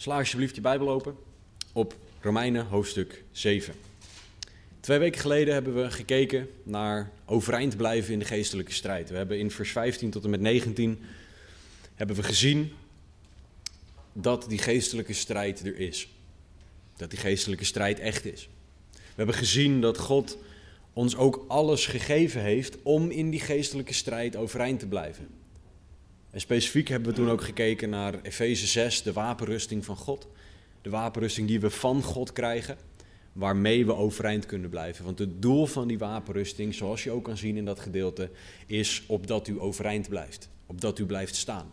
Sla alsjeblieft je Bijbel open op Romeinen hoofdstuk 7. Twee weken geleden hebben we gekeken naar overeind blijven in de geestelijke strijd. We hebben in vers 15 tot en met 19 hebben we gezien dat die geestelijke strijd er is. Dat die geestelijke strijd echt is. We hebben gezien dat God ons ook alles gegeven heeft om in die geestelijke strijd overeind te blijven. En specifiek hebben we toen ook gekeken naar Efeze 6, de wapenrusting van God. De wapenrusting die we van God krijgen, waarmee we overeind kunnen blijven. Want het doel van die wapenrusting, zoals je ook kan zien in dat gedeelte, is opdat u overeind blijft. Opdat u blijft staan.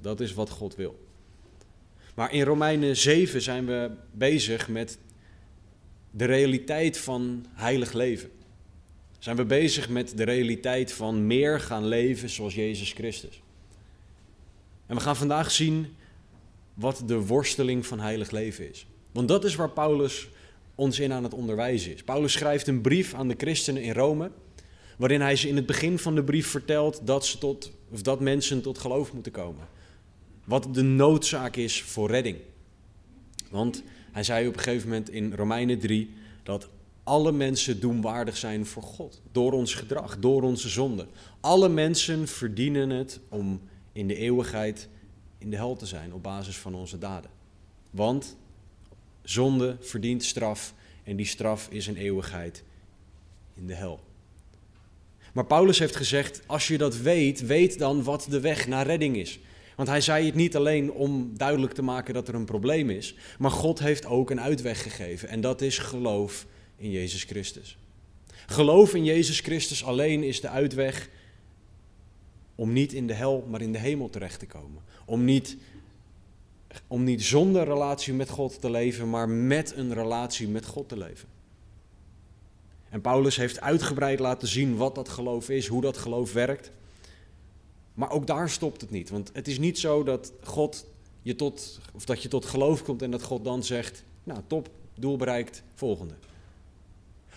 dat is wat God wil. Maar in Romeinen 7 zijn we bezig met de realiteit van heilig leven. Zijn we bezig met de realiteit van meer gaan leven zoals Jezus Christus. En we gaan vandaag zien wat de worsteling van heilig leven is. Want dat is waar Paulus ons in aan het onderwijzen is. Paulus schrijft een brief aan de christenen in Rome, waarin hij ze in het begin van de brief vertelt dat, ze tot, of dat mensen tot geloof moeten komen. Wat de noodzaak is voor redding. Want hij zei op een gegeven moment in Romeinen 3 dat alle mensen doemwaardig zijn voor God. Door ons gedrag, door onze zonde. Alle mensen verdienen het om in de eeuwigheid in de hel te zijn op basis van onze daden. Want zonde verdient straf en die straf is een eeuwigheid in de hel. Maar Paulus heeft gezegd, als je dat weet, weet dan wat de weg naar redding is. Want hij zei het niet alleen om duidelijk te maken dat er een probleem is, maar God heeft ook een uitweg gegeven en dat is geloof in Jezus Christus. Geloof in Jezus Christus alleen is de uitweg om niet in de hel, maar in de hemel terecht te komen. Om niet, om niet zonder relatie met God te leven, maar met een relatie met God te leven. En Paulus heeft uitgebreid laten zien wat dat geloof is, hoe dat geloof werkt. Maar ook daar stopt het niet. Want het is niet zo dat God je tot, of dat je tot geloof komt en dat God dan zegt, nou top, doel bereikt, volgende.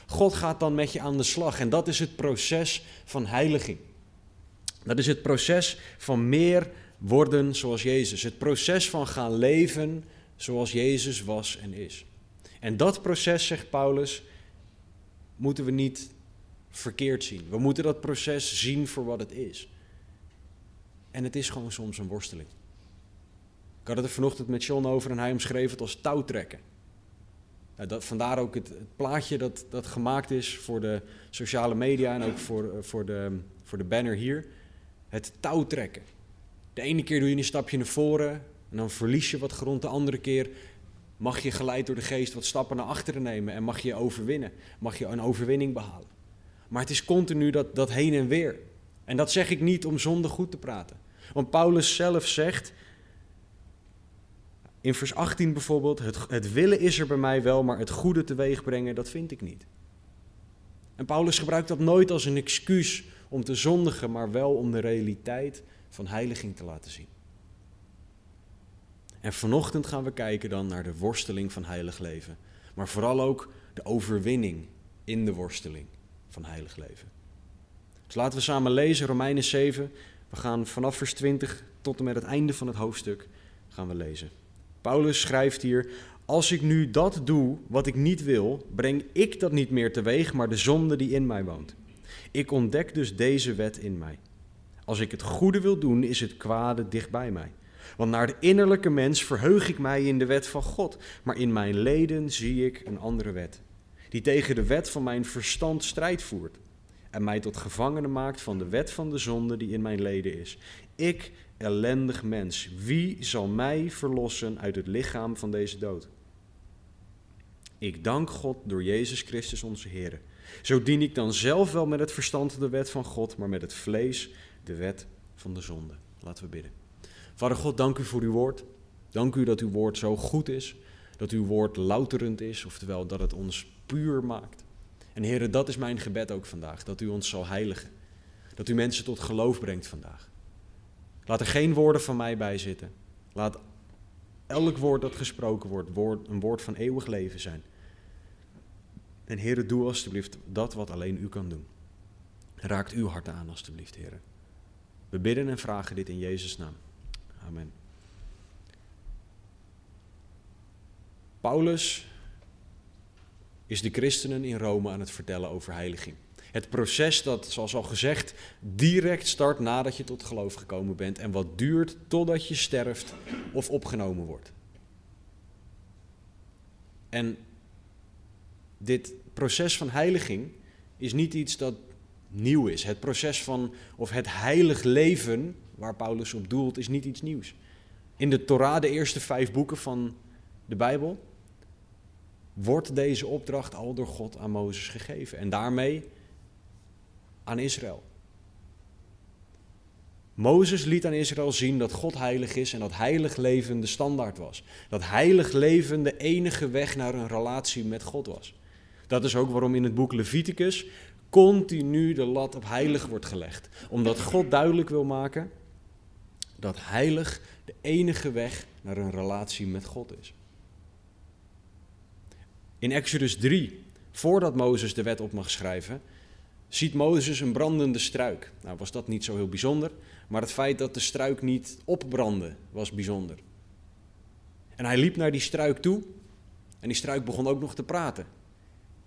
God gaat dan met je aan de slag en dat is het proces van heiliging. Dat is het proces van meer worden zoals Jezus. Het proces van gaan leven zoals Jezus was en is. En dat proces, zegt Paulus, moeten we niet verkeerd zien. We moeten dat proces zien voor wat het is. En het is gewoon soms een worsteling. Ik had het er vanochtend met John over en hij omschreef het als touwtrekken. Nou, dat, vandaar ook het, het, plaatje dat, dat gemaakt is voor de sociale media en ook voor, voor, de, voor de banner hier. Het touwtrekken. De ene keer doe je een stapje naar voren en dan verlies je wat grond. De andere keer mag je geleid door de geest wat stappen naar achteren nemen en mag je overwinnen. Mag je een overwinning behalen. Maar het is continu dat, dat heen en weer. En dat zeg ik niet om zonde goed te praten. Want Paulus zelf zegt, in vers 18 bijvoorbeeld, het, het willen is er bij mij wel, maar het goede teweeg brengen, dat vind ik niet. En Paulus gebruikt dat nooit als een excuus om te zondigen, maar wel om de realiteit van heiliging te laten zien. En vanochtend gaan we kijken dan naar de worsteling van heilig leven, maar vooral ook de overwinning in de worsteling van heilig leven. Dus laten we samen lezen Romeinen 7. We gaan vanaf vers 20 tot en met het einde van het hoofdstuk gaan we lezen. Paulus schrijft hier: Als ik nu dat doe wat ik niet wil, breng ik dat niet meer teweeg, maar de zonde die in mij woont. Ik ontdek dus deze wet in mij. Als ik het goede wil doen, is het kwade dichtbij mij. Want naar de innerlijke mens verheug ik mij in de wet van God, maar in mijn leden zie ik een andere wet, die tegen de wet van mijn verstand strijd voert en mij tot gevangene maakt van de wet van de zonde die in mijn leden is. Ik, ellendig mens, wie zal mij verlossen uit het lichaam van deze dood? Ik dank God door Jezus Christus onze Heer. Zo dien ik dan zelf wel met het verstand de wet van God, maar met het vlees de wet van de zonde. Laten we bidden. Vader God, dank u voor uw woord. Dank u dat uw woord zo goed is, dat uw woord louterend is, oftewel dat het ons puur maakt. En heren, dat is mijn gebed ook vandaag, dat u ons zal heiligen. Dat u mensen tot geloof brengt vandaag. Laat er geen woorden van mij bij zitten. Laat elk woord dat gesproken wordt, een woord van eeuwig leven zijn. En heren, doe alstublieft dat wat alleen u kan doen. Raakt uw hart aan, alstublieft, heren. We bidden en vragen dit in Jezus' naam. Amen. Paulus is de christenen in Rome aan het vertellen over heiliging. Het proces dat, zoals al gezegd, direct start nadat je tot geloof gekomen bent en wat duurt totdat je sterft of opgenomen wordt. En dit proces van heiliging is niet iets dat nieuw is. Het proces van, of het heilig leven, waar Paulus op doelt, is niet iets nieuws. In de Torah, de eerste vijf boeken van de Bijbel, wordt deze opdracht al door God aan Mozes gegeven. En daarmee aan Israël. Mozes liet aan Israël zien dat God heilig is en dat heilig leven de standaard was. Dat heilig leven de enige weg naar een relatie met God was. Dat is ook waarom in het boek Leviticus continu de lat op heilig wordt gelegd. Omdat God duidelijk wil maken dat heilig de enige weg naar een relatie met God is. In Exodus 3, voordat Mozes de wet op mag schrijven, ziet Mozes een brandende struik. Nou was dat niet zo heel bijzonder, maar het feit dat de struik niet opbrandde was bijzonder. En hij liep naar die struik toe en die struik begon ook nog te praten.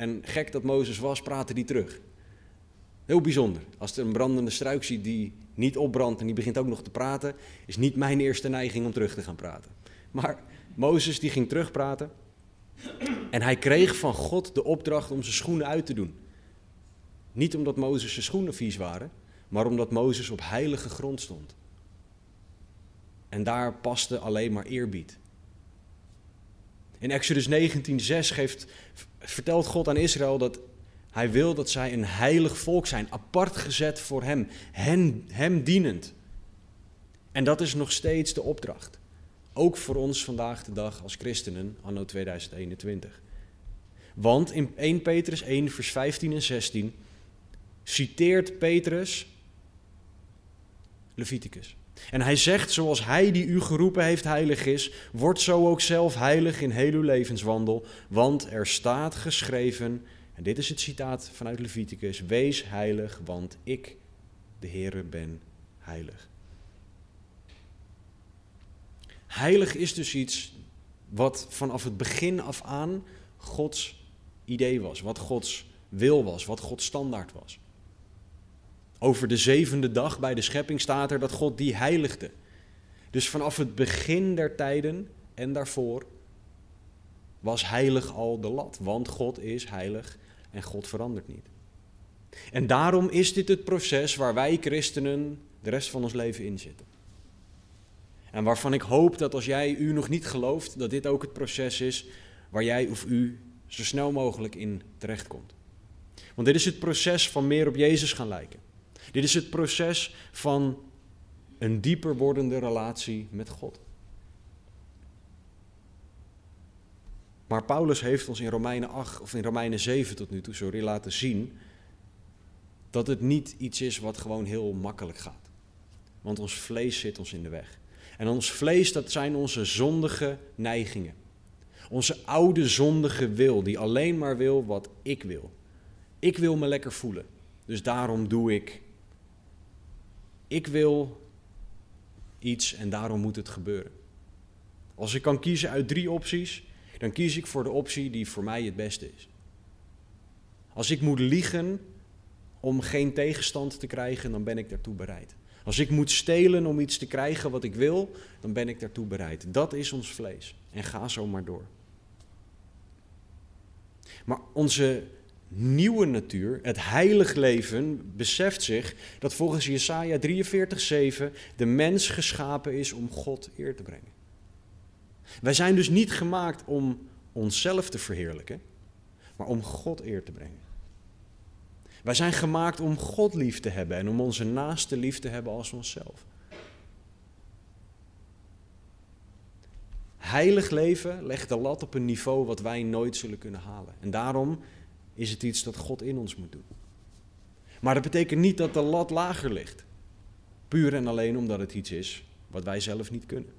En gek dat Mozes was, praatte die terug. Heel bijzonder. Als er een brandende struik ziet die niet opbrandt en die begint ook nog te praten, is niet mijn eerste neiging om terug te gaan praten. Maar Mozes die ging terugpraten en hij kreeg van God de opdracht om zijn schoenen uit te doen. Niet omdat Mozes zijn schoenen vies waren, maar omdat Mozes op heilige grond stond. En daar paste alleen maar eerbied. In Exodus 19:6 geeft, vertelt God aan Israël dat hij wil dat zij een heilig volk zijn, apart gezet voor hem, hem, hem dienend. En dat is nog steeds de opdracht. Ook voor ons vandaag de dag als christenen, anno 2021. Want in 1 Petrus 1, vers 15 en 16 citeert Petrus Leviticus. En hij zegt, zoals hij die u geroepen heeft heilig is, wordt zo ook zelf heilig in heel uw levenswandel. Want er staat geschreven, en dit is het citaat vanuit Leviticus, wees heilig, want ik, de Heere, ben heilig. Heilig is dus iets wat vanaf het begin af aan Gods idee was, wat Gods wil was, wat Gods standaard was. Over de zevende dag bij de schepping staat er dat God die heiligde. Dus vanaf het begin der tijden en daarvoor was heilig al de lat. Want God is heilig en God verandert niet. En daarom is dit het proces waar wij christenen de rest van ons leven in zitten. En waarvan ik hoop dat als jij u nog niet gelooft, dat dit ook het proces is waar jij of u zo snel mogelijk in terechtkomt. Want dit is het proces van meer op Jezus gaan lijken. Dit is het proces van een dieper wordende relatie met God. Maar Paulus heeft ons in Romeinen 8 of in Romeinen 7 tot nu toe sorry, laten zien dat het niet iets is wat gewoon heel makkelijk gaat. Want ons vlees zit ons in de weg. En ons vlees, dat zijn onze zondige neigingen. Onze oude zondige wil, die alleen maar wil wat ik wil. Ik wil me lekker voelen. Dus daarom doe ik ik wil iets en daarom moet het gebeuren. Als ik kan kiezen uit drie opties, dan kies ik voor de optie die voor mij het beste is. Als ik moet liegen om geen tegenstand te krijgen, dan ben ik daartoe bereid. Als ik moet stelen om iets te krijgen wat ik wil, dan ben ik daartoe bereid. Dat is ons vlees. En ga zo maar door. Maar onze nieuwe natuur, het heilig leven, beseft zich dat volgens Jesaja 43:7 de mens geschapen is om God eer te brengen. Wij zijn dus niet gemaakt om onszelf te verheerlijken, maar om God eer te brengen. Wij zijn gemaakt om God lief te hebben en om onze naaste lief te hebben als onszelf. Heilig leven legt de lat op een niveau wat wij nooit zullen kunnen halen. En daarom is het iets dat God in ons moet doen. Maar dat betekent niet dat de lat lager ligt. Puur en alleen omdat het iets is wat wij zelf niet kunnen.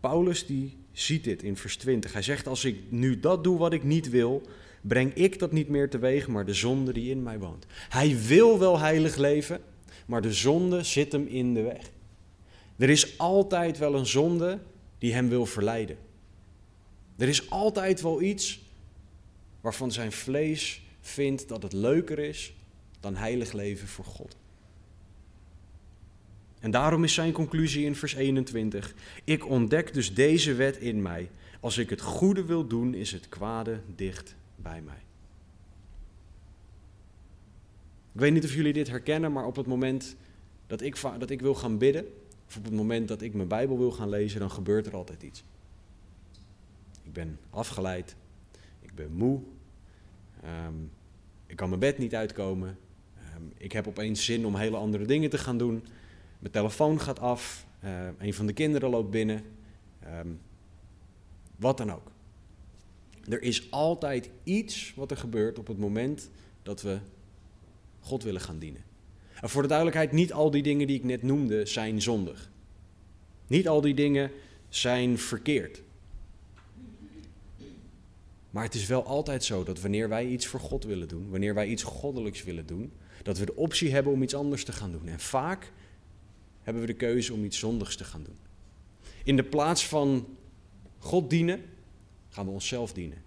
Paulus die ziet dit in vers 20. Hij zegt, als ik nu dat doe wat ik niet wil, breng ik dat niet meer teweeg, maar de zonde die in mij woont. Hij wil wel heilig leven, maar de zonde zit hem in de weg. Er is altijd wel een zonde die hem wil verleiden. Er is altijd wel iets waarvan zijn vlees vindt dat het leuker is dan heilig leven voor God. En daarom is zijn conclusie in vers 21: Ik ontdek dus deze wet in mij. Als ik het goede wil doen, is het kwade dicht bij mij. Ik weet niet of jullie dit herkennen, maar op het moment dat ik, dat ik wil gaan bidden, of op het moment dat ik mijn Bijbel wil gaan lezen, dan gebeurt er altijd iets. Ik ben afgeleid, ik ben moe, ehm, ik kan mijn bed niet uitkomen, ehm, ik heb opeens zin om hele andere dingen te gaan doen. Mijn telefoon gaat af, uh, een van de kinderen loopt binnen, ehm, wat dan ook. Er is altijd iets wat er gebeurt op het moment dat we God willen gaan dienen. En voor de duidelijkheid, niet al die dingen die ik net noemde zijn zondig. Niet al die dingen zijn verkeerd. Maar het is wel altijd zo dat wanneer wij iets voor God willen doen, wanneer wij iets goddelijks willen doen, dat we de optie hebben om iets anders te gaan doen. En vaak hebben we de keuze om iets zondigs te gaan doen. In de plaats van God dienen, gaan we onszelf dienen.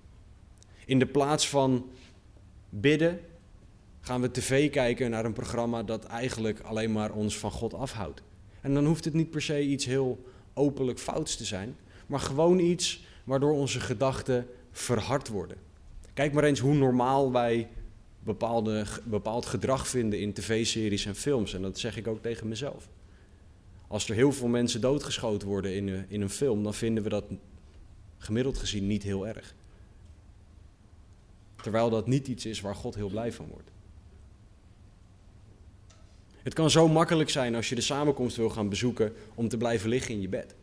In de plaats van bidden, gaan we tv kijken naar een programma dat eigenlijk alleen maar ons van God afhoudt. En dan hoeft het niet per se iets heel openlijk fouts te zijn, maar gewoon iets waardoor onze gedachten verhard worden. Kijk maar eens hoe normaal wij bepaald gedrag vinden in tv-series en films. En dat zeg ik ook tegen mezelf. Als er heel veel mensen doodgeschoten worden in, in een film, dan vinden we dat gemiddeld gezien niet heel erg. Terwijl dat niet iets is waar God heel blij van wordt. Het kan zo makkelijk zijn als je de samenkomst wil gaan bezoeken om te blijven liggen in je bed.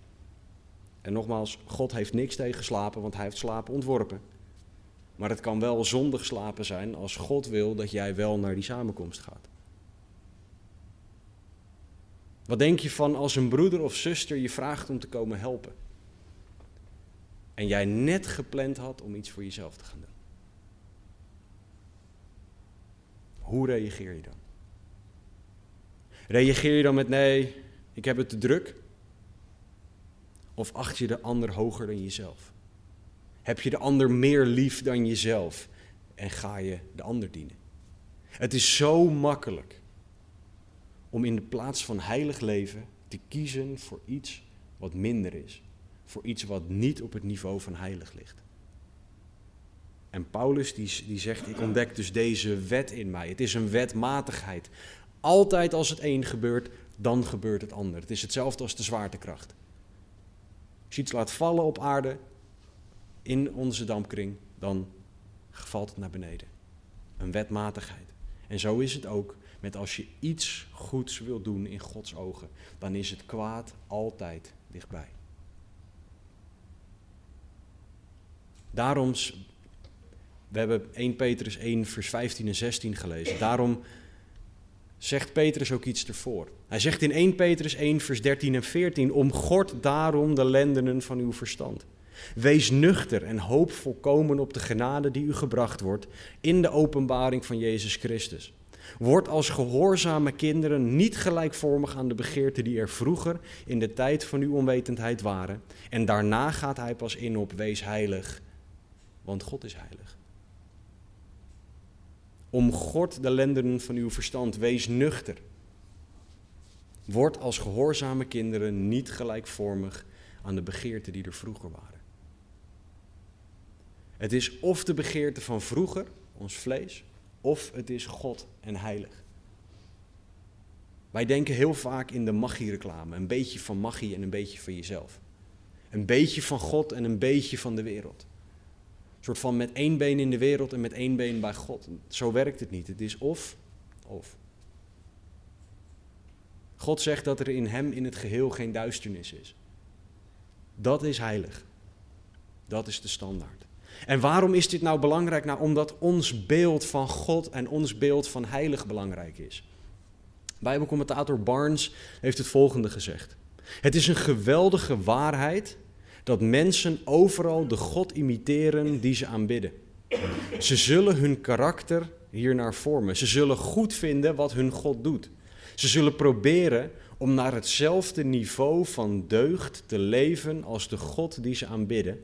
En nogmaals, God heeft niks tegen slapen, want hij heeft slapen ontworpen. Maar het kan wel zondig slapen zijn als God wil dat jij wel naar die samenkomst gaat. Wat denk je van als een broeder of zuster je vraagt om te komen helpen? En jij net gepland had om iets voor jezelf te gaan doen. Hoe reageer je dan? Reageer je dan met nee, ik heb het te druk? Of acht je de ander hoger dan jezelf? Heb je de ander meer lief dan jezelf en ga je de ander dienen? Het is zo makkelijk om in de plaats van heilig leven te kiezen voor iets wat minder is. Voor iets wat niet op het niveau van heilig ligt. En Paulus die, die zegt, ik ontdek dus deze wet in mij. Het is een wetmatigheid. Altijd als het een gebeurt, dan gebeurt het ander. Het is hetzelfde als de zwaartekracht. Als je iets laat vallen op aarde, in onze dampkring, dan valt het naar beneden. Een wetmatigheid. En zo is het ook met als je iets goeds wil doen in Gods ogen, dan is het kwaad altijd dichtbij. Daarom, we hebben 1 Petrus 1, vers 15 en 16 gelezen. Daarom zegt Petrus ook iets ervoor. Hij zegt in 1 Petrus 1, vers 13 en 14: Omgord daarom de lendenen van uw verstand. Wees nuchter en hoop volkomen op de genade die u gebracht wordt in de openbaring van Jezus Christus. Word als gehoorzame kinderen niet gelijkvormig aan de begeerten die er vroeger in de tijd van uw onwetendheid waren. En daarna gaat hij pas in op wees heilig, want God is heilig. Om God de lendenen van uw verstand, wees nuchter. Word als gehoorzame kinderen niet gelijkvormig aan de begeerten die er vroeger waren. Het is of de begeerte van vroeger, ons vlees, of het is God en heilig. Wij denken heel vaak in de magie-reclame. Een beetje van magie en een beetje van jezelf. Een beetje van God en een beetje van de wereld. Soort van met één been in de wereld en met één been bij God. Zo werkt het niet. Het is of, of. God zegt dat er in hem in het geheel geen duisternis is. Dat is heilig. Dat is de standaard. En waarom is dit nou belangrijk? Nou, omdat ons beeld van God en ons beeld van heilig belangrijk is. Bijbelcommentator Barnes heeft het volgende gezegd. Het is een geweldige waarheid dat mensen overal de God imiteren die ze aanbidden. Ze zullen hun karakter hiernaar vormen. Ze zullen goed vinden wat hun God doet. Ze zullen proberen om naar hetzelfde niveau van deugd te leven als de God die ze aanbidden.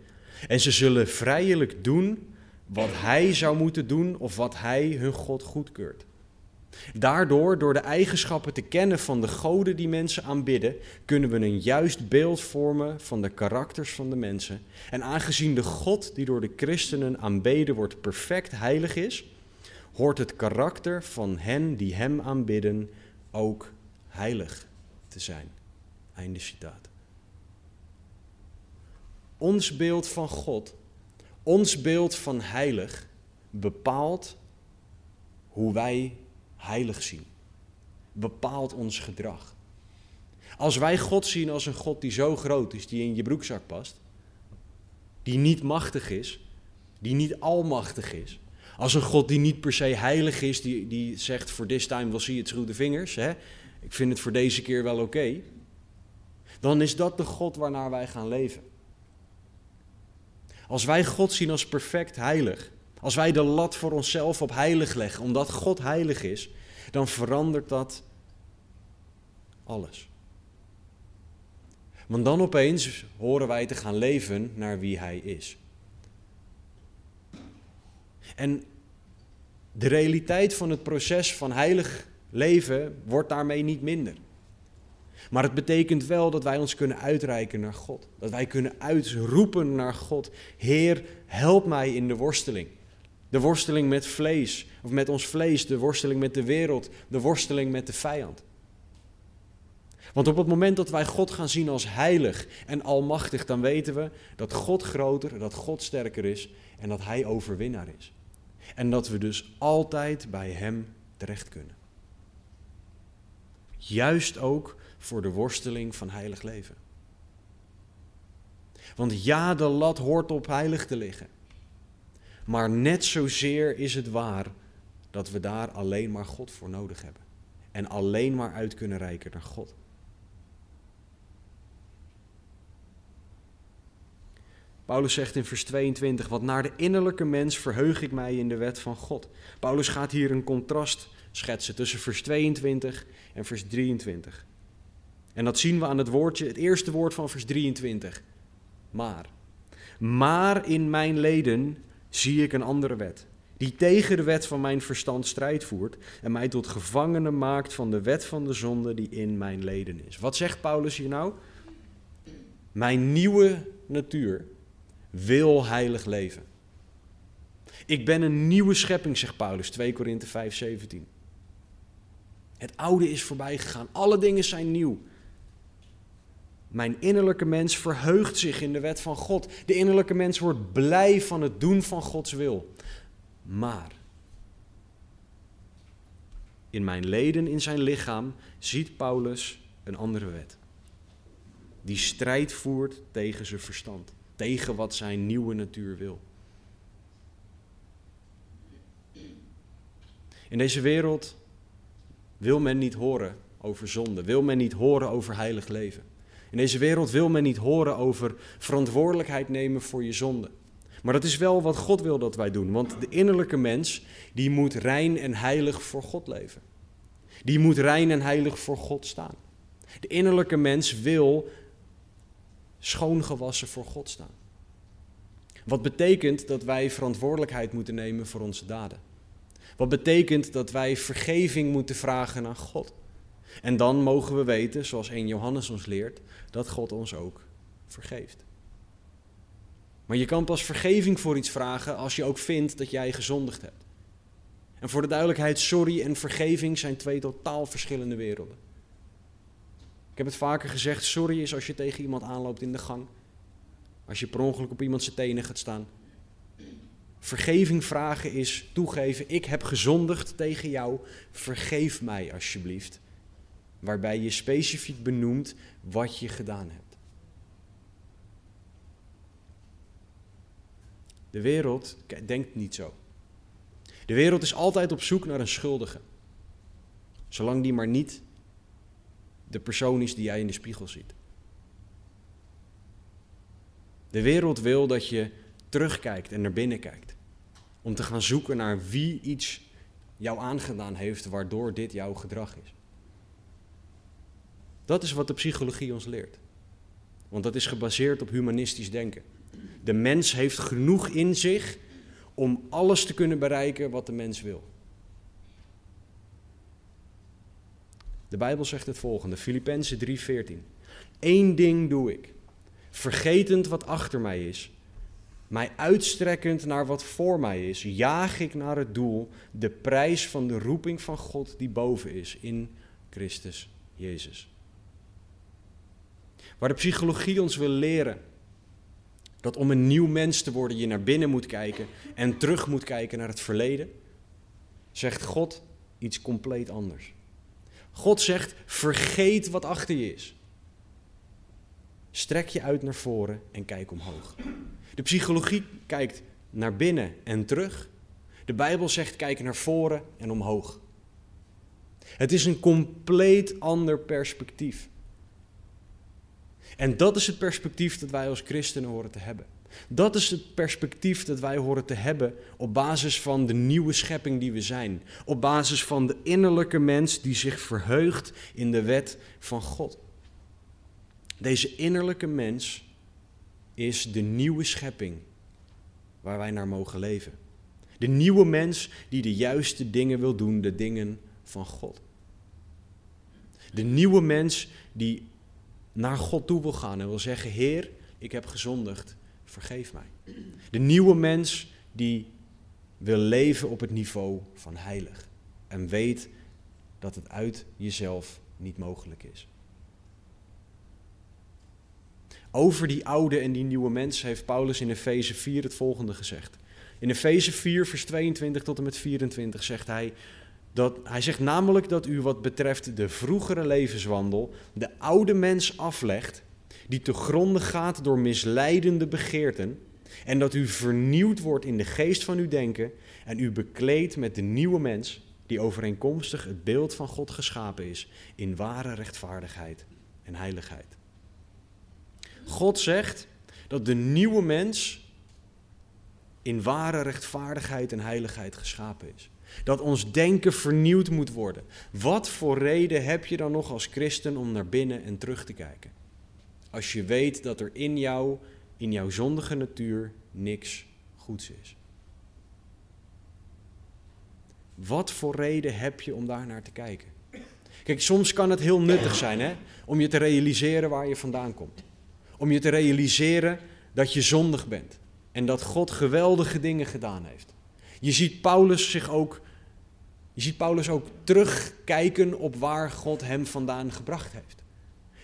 En ze zullen vrijelijk doen wat Hij zou moeten doen of wat Hij hun God goedkeurt. Daardoor, door de eigenschappen te kennen van de goden die mensen aanbidden, kunnen we een juist beeld vormen van de karakters van de mensen. En aangezien de God die door de christenen aanbeden wordt perfect heilig is, hoort het karakter van hen die Hem aanbidden ook heilig te zijn. Einde citaat. Ons beeld van God, ons beeld van heilig, bepaalt hoe wij heilig zien. Bepaalt ons gedrag. Als wij God zien als een God die zo groot is, die in je broekzak past, die niet machtig is, die niet almachtig is, als een God die niet per se heilig is, die, die zegt voor this time we'll see it through the fingers, hè? ik vind het voor deze keer wel oké, dan is dat de God waarnaar wij gaan leven. Als wij God zien als perfect heilig, als wij de lat voor onszelf op heilig leggen, omdat God heilig is, dan verandert dat alles. Want dan opeens horen wij te gaan leven naar wie Hij is. En de realiteit van het proces van heilig leven wordt daarmee niet minder. Maar het betekent wel dat wij ons kunnen uitreiken naar God. Dat wij kunnen uitroepen naar God. Heer, help mij in de worsteling. De worsteling met vlees, of met ons vlees, de worsteling met de wereld, de worsteling met de vijand. Want op het moment dat wij God gaan zien als heilig en almachtig, dan weten we dat God groter, dat God sterker is en dat Hij overwinnaar is. En dat we dus altijd bij Hem terecht kunnen. Juist ook voor de worsteling van heilig leven. Want ja, de lat hoort op heilig te liggen. Maar net zozeer is het waar dat we daar alleen maar God voor nodig hebben. En alleen maar uit kunnen reiken naar God. Paulus zegt in vers 22, wat naar de innerlijke mens verheug ik mij in de wet van God. Paulus gaat hier een contrast schetsen tussen vers 22 en vers 23. En dat zien we aan het woordje, het eerste woord van vers 23. Maar. Maar in mijn leden zie ik een andere wet, die tegen de wet van mijn verstand strijd voert en mij tot gevangene maakt van de wet van de zonde die in mijn leden is. Wat zegt Paulus hier nou? Mijn nieuwe natuur wil heilig leven. Ik ben een nieuwe schepping, zegt Paulus, 2 Korinthe 5, 17. Het oude is voorbij gegaan, alle dingen zijn nieuw. Mijn innerlijke mens verheugt zich in de wet van God. De innerlijke mens wordt blij van het doen van Gods wil. Maar in mijn leden, in zijn lichaam, ziet Paulus een andere wet. Die strijd voert tegen zijn verstand, tegen wat zijn nieuwe natuur wil. In deze wereld wil men niet horen over zonde, wil men niet horen over heilig leven. In deze wereld wil men niet horen over verantwoordelijkheid nemen voor je zonde. Maar dat is wel wat God wil dat wij doen. Want de innerlijke mens, die moet rein en heilig voor God leven. Die moet rein en heilig voor God staan. De innerlijke mens wil schoongewassen voor God staan. Wat betekent dat wij verantwoordelijkheid moeten nemen voor onze daden. Wat betekent dat wij vergeving moeten vragen aan God. En dan mogen we weten, zoals 1 Johannes ons leert, dat God ons ook vergeeft. Maar je kan pas vergeving voor iets vragen als je ook vindt dat jij gezondigd hebt. En voor de duidelijkheid, sorry en vergeving zijn twee totaal verschillende werelden. Ik heb het vaker gezegd, sorry is als je tegen iemand aanloopt in de gang. Als je per ongeluk op iemand zijn tenen gaat staan. Vergeving vragen is toegeven, ik heb gezondigd tegen jou, vergeef mij alsjeblieft waarbij je specifiek benoemt wat je gedaan hebt. De wereld denkt niet zo. De wereld is altijd op zoek naar een schuldige. Zolang die maar niet de persoon is die jij in de spiegel ziet. De wereld wil dat je terugkijkt en naar binnen kijkt. Om te gaan zoeken naar wie iets jou aangedaan heeft waardoor dit jouw gedrag is. Dat is wat de psychologie ons leert. Want dat is gebaseerd op humanistisch denken. De mens heeft genoeg in zich om alles te kunnen bereiken wat de mens wil. De Bijbel zegt het volgende, Filippenzen 3:14. Eén ding doe ik, vergetend wat achter mij is, mij uitstrekkend naar wat voor mij is, jaag ik naar het doel, de prijs van de roeping van God die boven is in Christus Jezus. Waar de psychologie ons wil leren dat om een nieuw mens te worden je naar binnen moet kijken en terug moet kijken naar het verleden, zegt God iets compleet anders. God zegt: vergeet wat achter je is. Strek je uit naar voren en kijk omhoog. De psychologie kijkt naar binnen en terug. De Bijbel zegt: kijk naar voren en omhoog. Het is een compleet ander perspectief. En dat is het perspectief dat wij als christenen horen te hebben. Dat is het perspectief dat wij horen te hebben op basis van de nieuwe schepping die we zijn. Op basis van de innerlijke mens die zich verheugt in de wet van God. Deze innerlijke mens is de nieuwe schepping waar wij naar mogen leven. De nieuwe mens die de juiste dingen wil doen, de dingen van God. De nieuwe mens die naar God toe wil gaan en wil zeggen: Heer, ik heb gezondigd, vergeef mij. De nieuwe mens die wil leven op het niveau van heilig en weet dat het uit jezelf niet mogelijk is. Over die oude en die nieuwe mens heeft Paulus in Efeze 4 het volgende gezegd. In Efeze 4, vers 22 tot en met 24 zegt hij: dat, hij zegt namelijk dat u wat betreft de vroegere levenswandel de oude mens aflegt, die te gronden gaat door misleidende begeerten, en dat u vernieuwd wordt in de geest van uw denken en u bekleedt met de nieuwe mens, die overeenkomstig het beeld van God geschapen is, in ware rechtvaardigheid en heiligheid. God zegt dat de nieuwe mens in ware rechtvaardigheid en heiligheid geschapen is. Dat ons denken vernieuwd moet worden. Wat voor reden heb je dan nog als christen om naar binnen en terug te kijken? Als je weet dat er in jou, in jouw zondige natuur, niks goeds is. Wat voor reden heb je om daar naar te kijken? Kijk, soms kan het heel nuttig zijn hè, om je te realiseren waar je vandaan komt. Om je te realiseren dat je zondig bent en dat God geweldige dingen gedaan heeft. Je ziet Paulus zich ook, je ziet Paulus ook terugkijken op waar God hem vandaan gebracht heeft.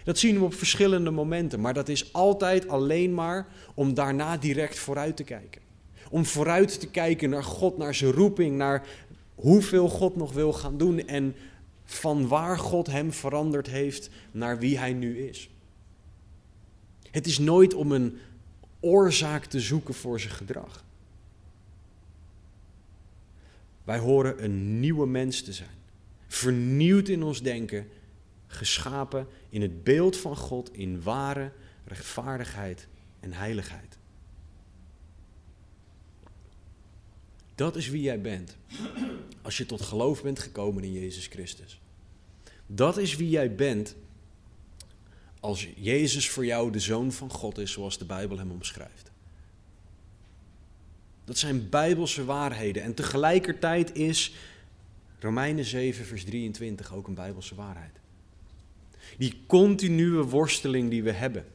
Dat zien we op verschillende momenten, maar dat is altijd alleen maar om daarna direct vooruit te kijken. Om vooruit te kijken naar God, naar zijn roeping, naar hoeveel God nog wil gaan doen en van waar God hem veranderd heeft naar wie hij nu is. Het is nooit om een oorzaak te zoeken voor zijn gedrag. Wij horen een nieuwe mens te zijn. Vernieuwd in ons denken, geschapen in het beeld van God in ware rechtvaardigheid en heiligheid. Dat is wie jij bent als je tot geloof bent gekomen in Jezus Christus. Dat is wie jij bent als Jezus voor jou de Zoon van God is, zoals de Bijbel hem omschrijft. Dat zijn bijbelse waarheden. En tegelijkertijd is Romeinen 7, vers 23 ook een bijbelse waarheid. Die continue worsteling die we hebben.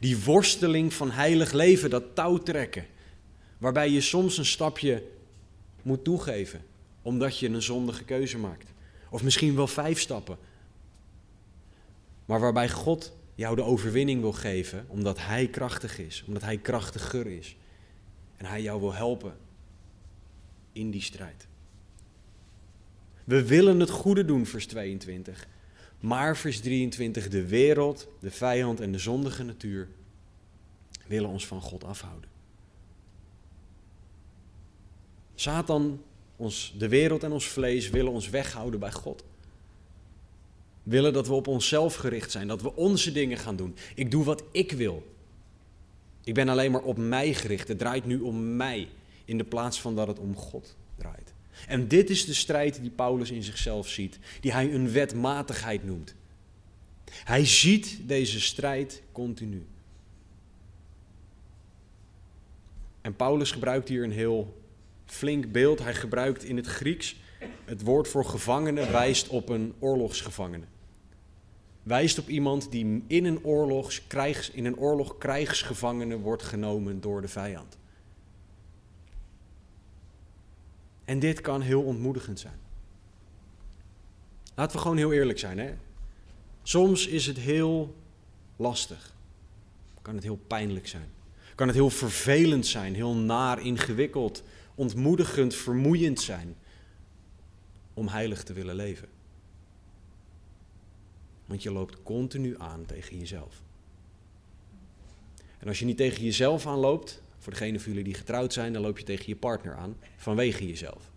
Die worsteling van heilig leven, dat touwtrekken. Waarbij je soms een stapje moet toegeven, omdat je een zondige keuze maakt. Of misschien wel vijf stappen. Maar waarbij God jou de overwinning wil geven, omdat Hij krachtig is, omdat Hij krachtiger is. En Hij jou wil helpen in die strijd. We willen het goede doen, vers 22. Maar, vers 23, de wereld, de vijand en de zondige natuur willen ons van God afhouden. Satan, ons, de wereld en ons vlees willen ons weghouden bij God. Willen dat we op onszelf gericht zijn, dat we onze dingen gaan doen. Ik doe wat ik wil. Ik ben alleen maar op mij gericht. Het draait nu om mij in de plaats van dat het om God draait. En dit is de strijd die Paulus in zichzelf ziet, die hij een wetmatigheid noemt. Hij ziet deze strijd continu. En Paulus gebruikt hier een heel flink beeld. Hij gebruikt in het Grieks het woord voor gevangene wijst op een oorlogsgevangene. Wijst op iemand die in een, krijgs, in een oorlog krijgsgevangene wordt genomen door de vijand. En dit kan heel ontmoedigend zijn. Laten we gewoon heel eerlijk zijn. Hè? Soms is het heel lastig. Kan het heel pijnlijk zijn. Kan het heel vervelend zijn, heel naar, ingewikkeld, ontmoedigend, vermoeiend zijn om heilig te willen leven. Want je loopt continu aan tegen jezelf. En als je niet tegen jezelf aanloopt, voor degene van jullie die getrouwd zijn, dan loop je tegen je partner aan vanwege jezelf.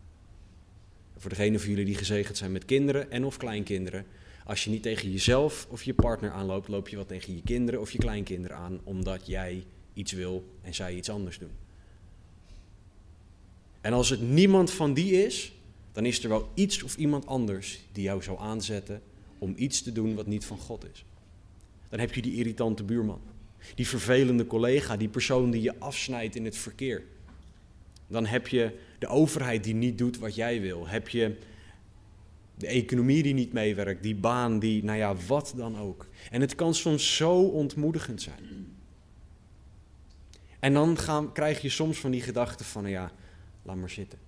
voor degene van jullie die gezegend zijn met kinderen en of kleinkinderen, als je niet tegen jezelf of je partner aanloopt, loop je wat tegen je kinderen of je kleinkinderen aan, omdat jij iets wil en zij iets anders doen. En als het niemand van die is, dan is er wel iets of iemand anders die jou zou aanzetten om iets te doen wat niet van God is. Dan heb je die irritante buurman, die vervelende collega, die persoon die je afsnijdt in het verkeer. Dan heb je de overheid die niet doet wat jij wil. Heb je de economie die niet meewerkt, die baan die, nou ja, wat dan ook. En het kan soms zo ontmoedigend zijn. En dan gaan, krijg je soms van die gedachten van, nou ja, laat maar zitten.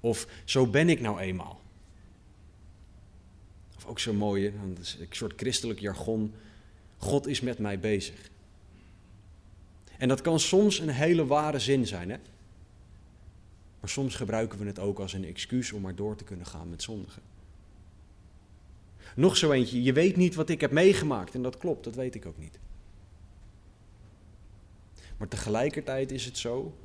Of zo ben ik nou eenmaal. Ook zo mooi, een soort christelijk jargon. God is met mij bezig. En dat kan soms een hele ware zin zijn, hè? Maar soms gebruiken we het ook als een excuus om maar door te kunnen gaan met zondigen. Nog zo eentje, je weet niet wat ik heb meegemaakt. En dat klopt, dat weet ik ook niet. Maar tegelijkertijd is het zo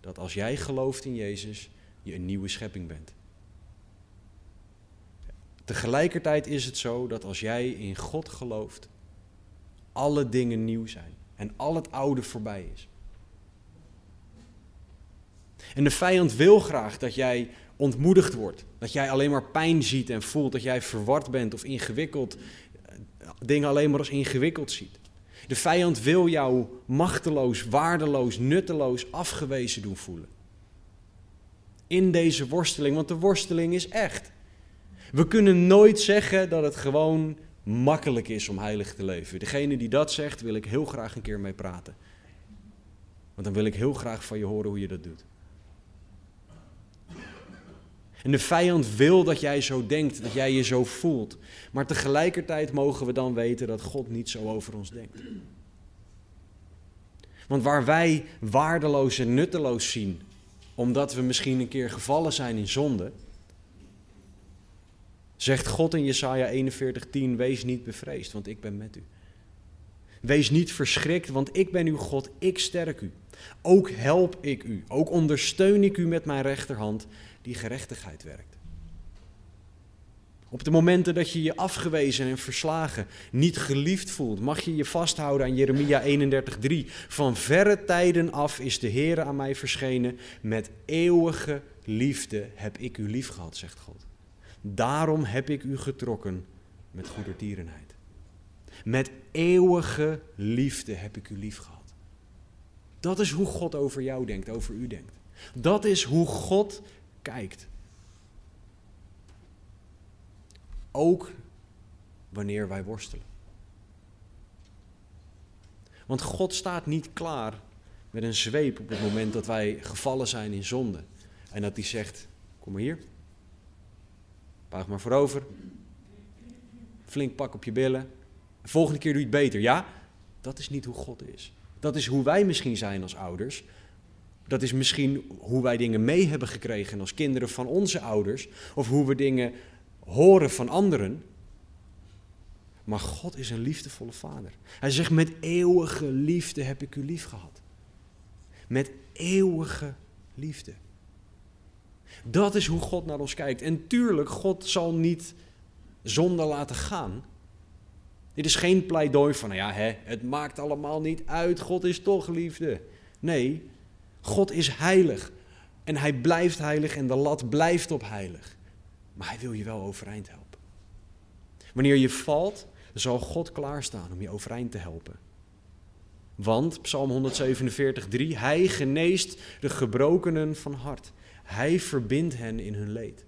dat als jij gelooft in Jezus, je een nieuwe schepping bent. Tegelijkertijd is het zo dat als jij in God gelooft, alle dingen nieuw zijn en al het oude voorbij is. En de vijand wil graag dat jij ontmoedigd wordt, dat jij alleen maar pijn ziet en voelt, dat jij verward bent of ingewikkeld, dingen alleen maar als ingewikkeld ziet. De vijand wil jou machteloos, waardeloos, nutteloos, afgewezen doen voelen in deze worsteling, want de worsteling is echt. We kunnen nooit zeggen dat het gewoon makkelijk is om heilig te leven. Degene die dat zegt, wil ik heel graag een keer mee praten. Want dan wil ik heel graag van je horen hoe je dat doet. En de vijand wil dat jij zo denkt, dat jij je zo voelt. Maar tegelijkertijd mogen we dan weten dat God niet zo over ons denkt. Want waar wij waardeloos en nutteloos zien, omdat we misschien een keer gevallen zijn in zonde, zegt God in Jesaja 41:10: Wees niet bevreesd, want ik ben met u. Wees niet verschrikt, want ik ben uw God, ik sterk u. Ook help ik u, ook ondersteun ik u met mijn rechterhand die gerechtigheid werkt. Op de momenten dat je je afgewezen en verslagen, niet geliefd voelt, mag je je vasthouden aan Jeremia 31:3. Van verre tijden af is de Heer aan mij verschenen. Met eeuwige liefde heb ik u lief gehad, zegt God. Daarom heb ik u getrokken met goedertierenheid. Met eeuwige liefde heb ik u lief gehad. Dat is hoe God over jou denkt, over u denkt. Dat is hoe God kijkt. Ook wanneer wij worstelen. Want God staat niet klaar met een zweep op het moment dat wij gevallen zijn in zonde. En dat hij zegt, kom maar hier. Buig maar voorover. Flink pak op je billen. De volgende keer doe je het beter. Ja, dat is niet hoe God is. Dat is hoe wij misschien zijn als ouders. Dat is misschien hoe wij dingen mee hebben gekregen als kinderen van onze ouders. Of hoe we dingen horen van anderen. Maar God is een liefdevolle vader. Hij zegt, met eeuwige liefde heb ik u lief gehad. Met eeuwige liefde. Dat is hoe God naar ons kijkt. En tuurlijk, God zal niet zonde laten gaan. Dit is geen pleidooi van, nou ja, hè, het maakt allemaal niet uit, God is toch liefde. Nee, God is heilig. En hij blijft heilig en de lat blijft op heilig. Maar hij wil je wel overeind helpen. Wanneer je valt, zal God klaarstaan om je overeind te helpen. Want, Psalm 147, 3, Hij geneest de gebrokenen van hart. Hij verbindt hen in hun leed.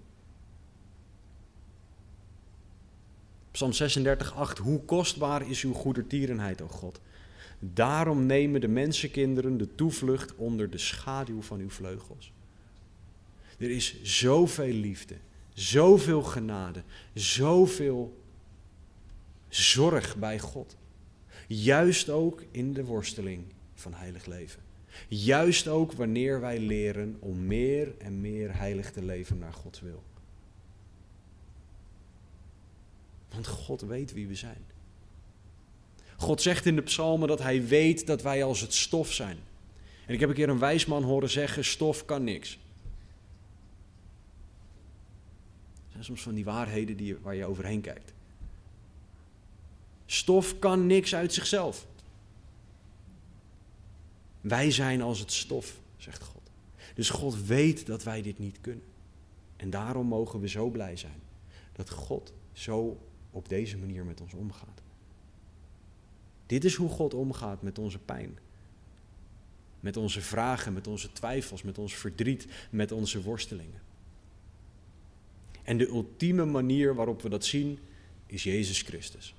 Psalm 36, 8, Hoe kostbaar is uw goedertierenheid, o God. Daarom nemen de mensenkinderen de toevlucht onder de schaduw van uw vleugels. Er is zoveel liefde, zoveel genade, zoveel zorg bij God. Juist ook in de worsteling van heilig leven. Juist ook wanneer wij leren om meer en meer heilig te leven naar Gods wil. Want God weet wie we zijn. God zegt in de psalmen dat hij weet dat wij als het stof zijn. En ik heb een keer een wijsman horen zeggen, stof kan niks. Dat zijn soms van die waarheden die, waar je overheen kijkt. Stof kan niks uit zichzelf. Wij zijn als het stof, zegt God. Dus God weet dat wij dit niet kunnen. En daarom mogen we zo blij zijn dat God zo op deze manier met ons omgaat. Dit is hoe God omgaat met onze pijn. Met onze vragen, met onze twijfels, met ons verdriet, met onze worstelingen. En de ultieme manier waarop we dat zien is Jezus Christus.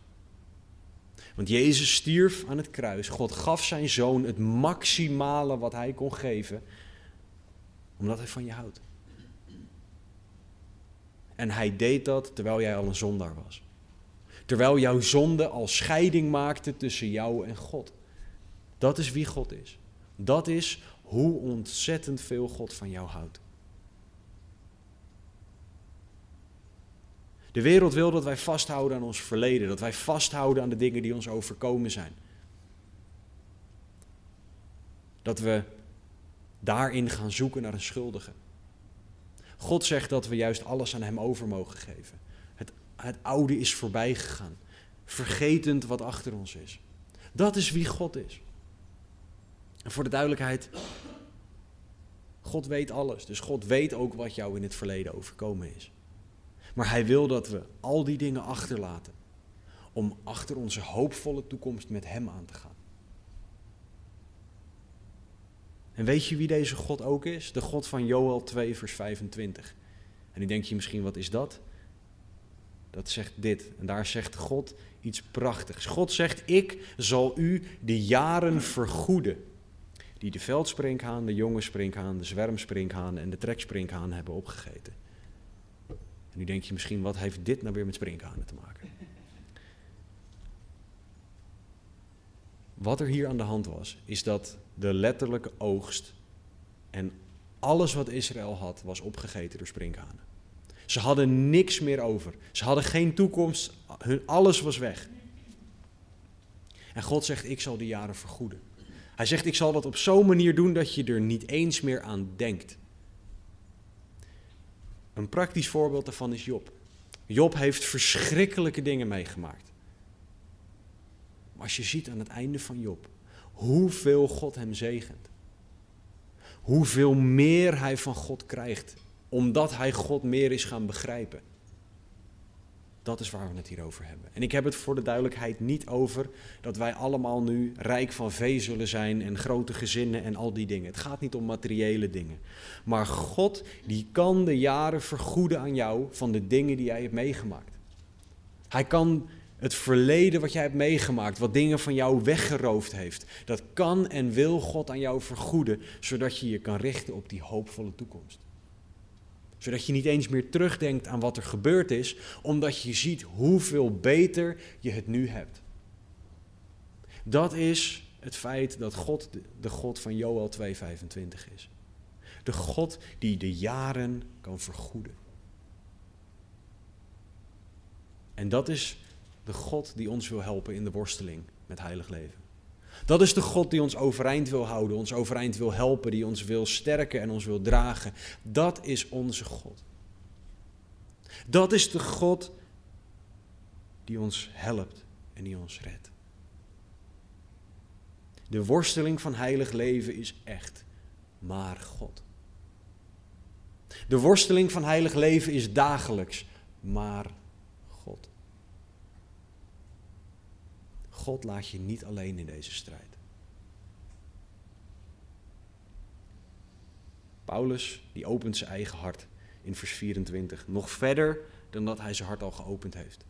Want Jezus stierf aan het kruis. God gaf zijn zoon het maximale wat hij kon geven, omdat hij van je houdt. En hij deed dat terwijl jij al een zondaar was. Terwijl jouw zonde al scheiding maakte tussen jou en God. Dat is wie God is. Dat is hoe ontzettend veel God van jou houdt. De wereld wil dat wij vasthouden aan ons verleden, dat wij vasthouden aan de dingen die ons overkomen zijn. Dat we daarin gaan zoeken naar een schuldige. God zegt dat we juist alles aan Hem over mogen geven. Het, het oude is voorbij gegaan, vergetend wat achter ons is. Dat is wie God is. En voor de duidelijkheid, God weet alles. Dus God weet ook wat jou in het verleden overkomen is. Maar hij wil dat we al die dingen achterlaten. Om achter onze hoopvolle toekomst met hem aan te gaan. En weet je wie deze God ook is? De God van Joel 2, vers 25. En nu denk je misschien, wat is dat? Dat zegt dit. En daar zegt God iets prachtigs. God zegt, ik zal u de jaren vergoeden. Die de veldsprinkhaan, de jonge sprinkhaan, de zwermsprinkhaan en de treksprinkhaan hebben opgegeten. En nu denk je misschien, wat heeft dit nou weer met sprinkhanen te maken? Wat er hier aan de hand was, is dat de letterlijke oogst en alles wat Israël had, was opgegeten door sprinkhanen. Ze hadden niks meer over. Ze hadden geen toekomst. Hun, alles was weg. En God zegt, ik zal die jaren vergoeden. Hij zegt, ik zal dat op zo'n manier doen dat je er niet eens meer aan denkt. Een praktisch voorbeeld daarvan is Job. Job heeft verschrikkelijke dingen meegemaakt. Maar als je ziet aan het einde van Job hoeveel God hem zegent, hoeveel meer hij van God krijgt, omdat hij God meer is gaan begrijpen. Dat is waar we het hier over hebben. En ik heb het voor de duidelijkheid niet over dat wij allemaal nu rijk van vee zullen zijn en grote gezinnen en al die dingen. Het gaat niet om materiële dingen. Maar God die kan de jaren vergoeden aan jou van de dingen die jij hebt meegemaakt. Hij kan het verleden wat jij hebt meegemaakt, wat dingen van jou weggeroofd heeft, dat kan en wil God aan jou vergoeden, zodat je je kan richten op die hoopvolle toekomst zodat je niet eens meer terugdenkt aan wat er gebeurd is, omdat je ziet hoeveel beter je het nu hebt. Dat is het feit dat God de God van Joel 2:25 is. De God die de jaren kan vergoeden. En dat is de God die ons wil helpen in de worsteling met heilig leven. Dat is de God die ons overeind wil houden, ons overeind wil helpen, die ons wil sterken en ons wil dragen. Dat is onze God. Dat is de God die ons helpt en die ons redt. De worsteling van heilig leven is echt, maar God. De worsteling van heilig leven is dagelijks, maar God. God laat je niet alleen in deze strijd. Paulus, die opent zijn eigen hart in vers 24. Nog verder dan dat hij zijn hart al geopend heeft.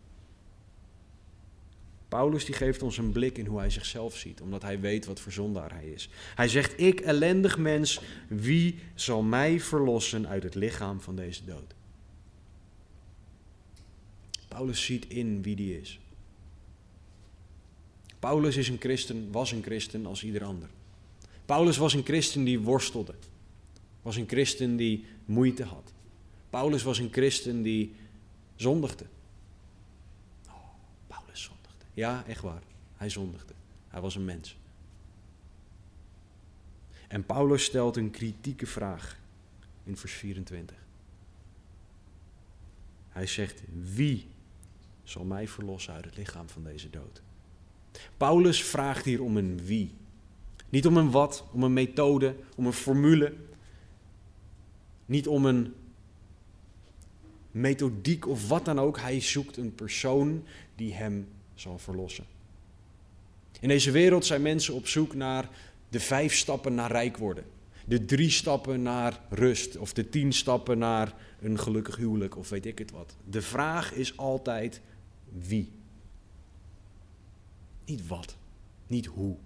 Paulus die geeft ons een blik in hoe hij zichzelf ziet, omdat hij weet wat voor zondaar hij is. Hij zegt, ik ellendig mens, wie zal mij verlossen uit het lichaam van deze dood? Paulus ziet in wie die is. Paulus is een christen, was een christen als ieder ander. Paulus was een christen die worstelde. Was een christen die moeite had. Paulus was een christen die zondigde. Oh, Paulus zondigde. Ja, echt waar. Hij zondigde. Hij was een mens. En Paulus stelt een kritieke vraag in vers 24. Hij zegt: Wie zal mij verlossen uit het lichaam van deze dood? Paulus vraagt hier om een wie. Niet om een wat, om een methode, om een formule. Niet om een methodiek of wat dan ook. Hij zoekt een persoon die hem zal verlossen. In deze wereld zijn mensen op zoek naar de vijf stappen naar rijk worden. De drie stappen naar rust. Of de tien stappen naar een gelukkig huwelijk. Of weet ik het wat. De vraag is altijd wie. Niet wat. Niet hoe.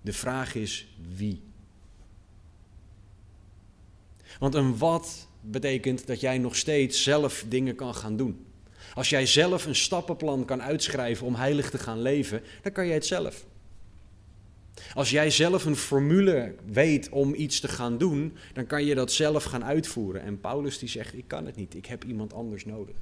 De vraag is wie. Want een wat betekent dat jij nog steeds zelf dingen kan gaan doen. Als jij zelf een stappenplan kan uitschrijven om heilig te gaan leven, dan kan jij het zelf. Als jij zelf een formule weet om iets te gaan doen, dan kan je dat zelf gaan uitvoeren. En Paulus die zegt, ik kan het niet, ik heb iemand anders nodig.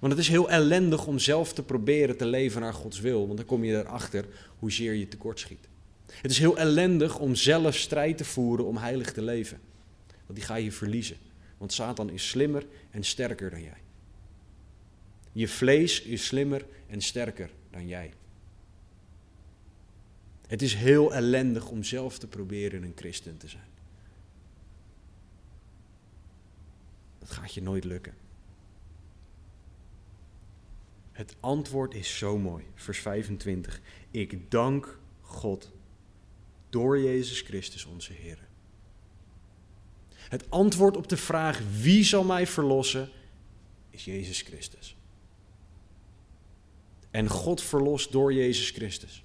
Want het is heel ellendig om zelf te proberen te leven naar Gods wil, want dan kom je erachter hoezeer je tekortschiet. Het is heel ellendig om zelf strijd te voeren om heilig te leven. Want die ga je verliezen. Want Satan is slimmer en sterker dan jij. Je vlees is slimmer en sterker dan jij. Het is heel ellendig om zelf te proberen een christen te zijn. Dat gaat je nooit lukken. Het antwoord is zo mooi. Vers 25. Ik dank God door Jezus Christus onze Heer. Het antwoord op de vraag wie zal mij verlossen is Jezus Christus. En God verlost door Jezus Christus.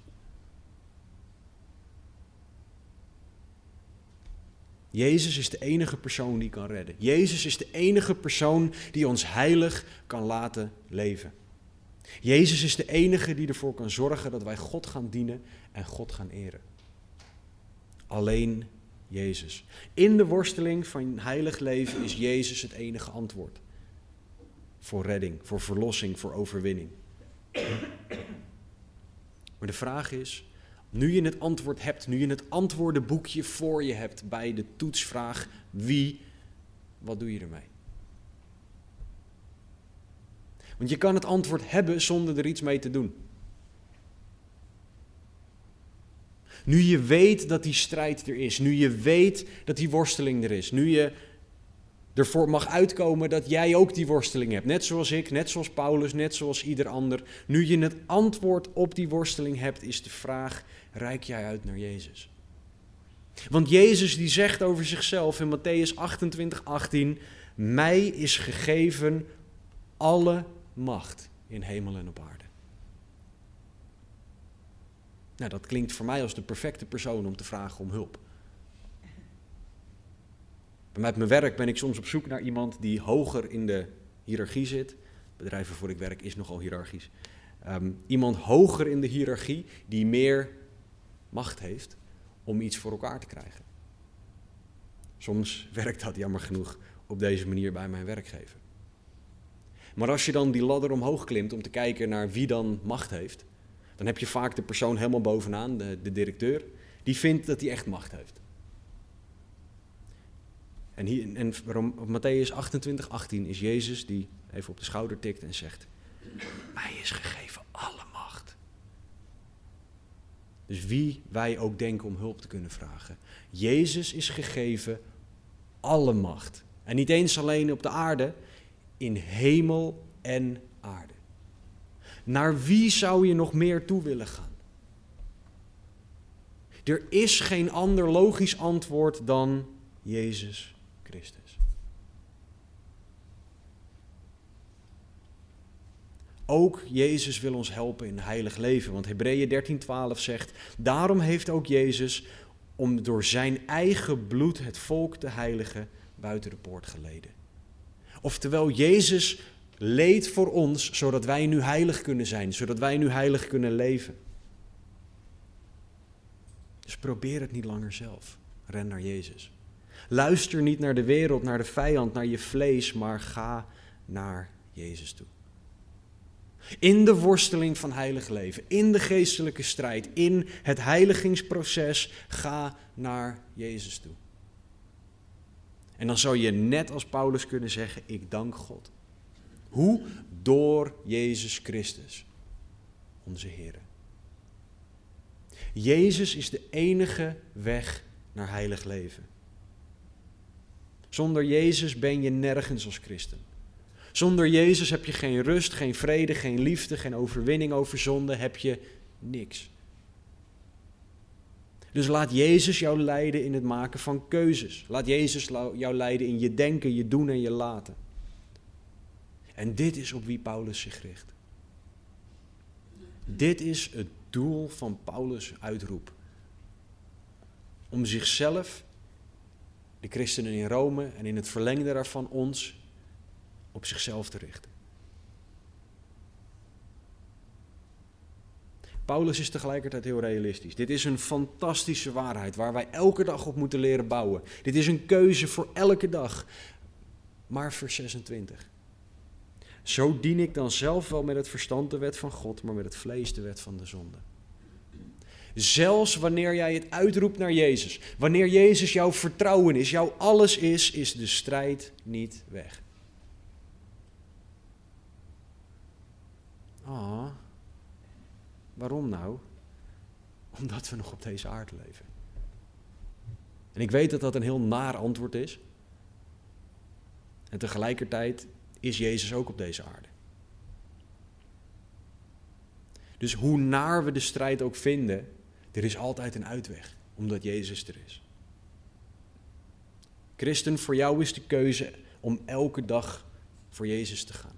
Jezus is de enige persoon die kan redden. Jezus is de enige persoon die ons heilig kan laten leven. Jezus is de enige die ervoor kan zorgen dat wij God gaan dienen en God gaan eren. Alleen Jezus. In de worsteling van heilig leven is Jezus het enige antwoord. Voor redding, voor verlossing, voor overwinning. Maar de vraag is, nu je het antwoord hebt, nu je het antwoordenboekje voor je hebt bij de toetsvraag wie, wat doe je ermee? Want je kan het antwoord hebben zonder er iets mee te doen. Nu je weet dat die strijd er is, nu je weet dat die worsteling er is, nu je ervoor mag uitkomen dat jij ook die worsteling hebt, net zoals ik, net zoals Paulus, net zoals ieder ander. Nu je het antwoord op die worsteling hebt, is de vraag: reik jij uit naar Jezus? Want Jezus die zegt over zichzelf in Matthäus 28, 18: Mij is gegeven alle macht in hemel en op aarde. Nou, dat klinkt voor mij als de perfecte persoon om te vragen om hulp. Met mijn werk ben ik soms op zoek naar iemand die hoger in de hiërarchie zit. Bedrijven waarvoor ik werk is nogal hiërarchisch. Um, iemand hoger in de hiërarchie die meer macht heeft om iets voor elkaar te krijgen. Soms werkt dat jammer genoeg op deze manier bij mijn werkgever. Maar als je dan die ladder omhoog klimt om te kijken naar wie dan macht heeft, dan heb je vaak de persoon helemaal bovenaan, de, de directeur, die vindt dat hij echt macht heeft. En, hier, en Matthäus 28, 18 is Jezus die even op de schouder tikt en zegt, mij is gegeven alle macht. Dus wie wij ook denken om hulp te kunnen vragen. Jezus is gegeven alle macht. En niet eens alleen op de aarde, in hemel en aarde. Naar wie zou je nog meer toe willen gaan? Er is geen ander logisch antwoord dan Jezus Christus. Ook Jezus wil ons helpen in heilig leven. Want Hebreeën 13:12 zegt: Daarom heeft ook Jezus, om door zijn eigen bloed het volk te heiligen, buiten de poort geleden. Oftewel, Jezus leed voor ons, zodat wij nu heilig kunnen zijn, zodat wij nu heilig kunnen leven. Dus probeer het niet langer zelf. Ren naar Jezus. Luister niet naar de wereld, naar de vijand, naar je vlees, maar ga naar Jezus toe. In de worsteling van heilig leven, in de geestelijke strijd, in het heiligingsproces, ga naar Jezus toe. En dan zou je net als Paulus kunnen zeggen: Ik dank God. Hoe? Door Jezus Christus, onze Heer. Jezus is de enige weg naar heilig leven. Zonder Jezus ben je nergens als christen. Zonder Jezus heb je geen rust, geen vrede, geen liefde, geen overwinning over zonde, heb je niks. Dus laat Jezus jou leiden in het maken van keuzes. Laat Jezus jou leiden in je denken, je doen en je laten. En dit is op wie Paulus zich richt. Dit is het doel van Paulus' uitroep. Om zichzelf, de christenen in Rome en in het verlengde daarvan ons, op zichzelf te richten. Paulus is tegelijkertijd heel realistisch. Dit is een fantastische waarheid waar wij elke dag op moeten leren bouwen. Dit is een keuze voor elke dag. Maar vers 26. Zo dien ik dan zelf wel met het verstand de wet van God, maar met het vlees de wet van de zonde. Zelfs wanneer jij het uitroept naar Jezus, wanneer Jezus jouw vertrouwen is, jouw alles is, is de strijd niet weg. Ah, waarom nou? Omdat we nog op deze aarde leven. En ik weet dat dat een heel naar antwoord is. En tegelijkertijd is Jezus ook op deze aarde. Dus hoe naar we de strijd ook vinden, er is altijd een uitweg, omdat Jezus er is. Christen, voor jou is de keuze om elke dag voor Jezus te gaan.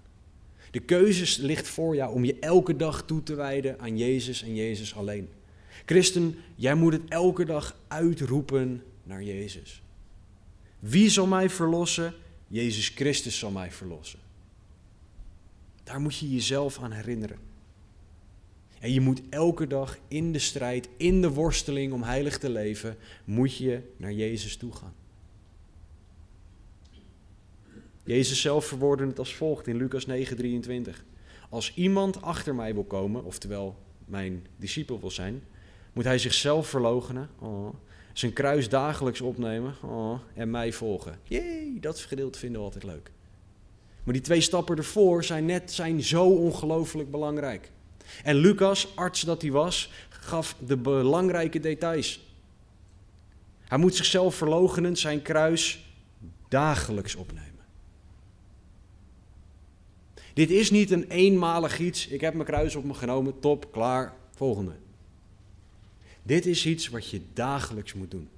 De keuze ligt voor jou om je elke dag toe te wijden aan Jezus en Jezus alleen. Christen, jij moet het elke dag uitroepen naar Jezus. Wie zal mij verlossen? Jezus Christus zal mij verlossen. Daar moet je jezelf aan herinneren. En je moet elke dag in de strijd, in de worsteling om heilig te leven, moet je naar Jezus toe gaan. Jezus zelf verwoordde het als volgt in Lucas 9:23. Als iemand achter mij wil komen, oftewel mijn discipel wil zijn, moet hij zichzelf verloochenen, oh, zijn kruis dagelijks opnemen oh, en mij volgen. Jee, dat gedeelte vinden we altijd leuk. Maar die twee stappen ervoor zijn net zijn zo ongelooflijk belangrijk. En Lucas, arts dat hij was, gaf de belangrijke details. Hij moet zichzelf verloochenen, zijn kruis dagelijks opnemen. Dit is niet een eenmalig iets. Ik heb mijn kruis op me genomen, top, klaar, volgende. Dit is iets wat je dagelijks moet doen.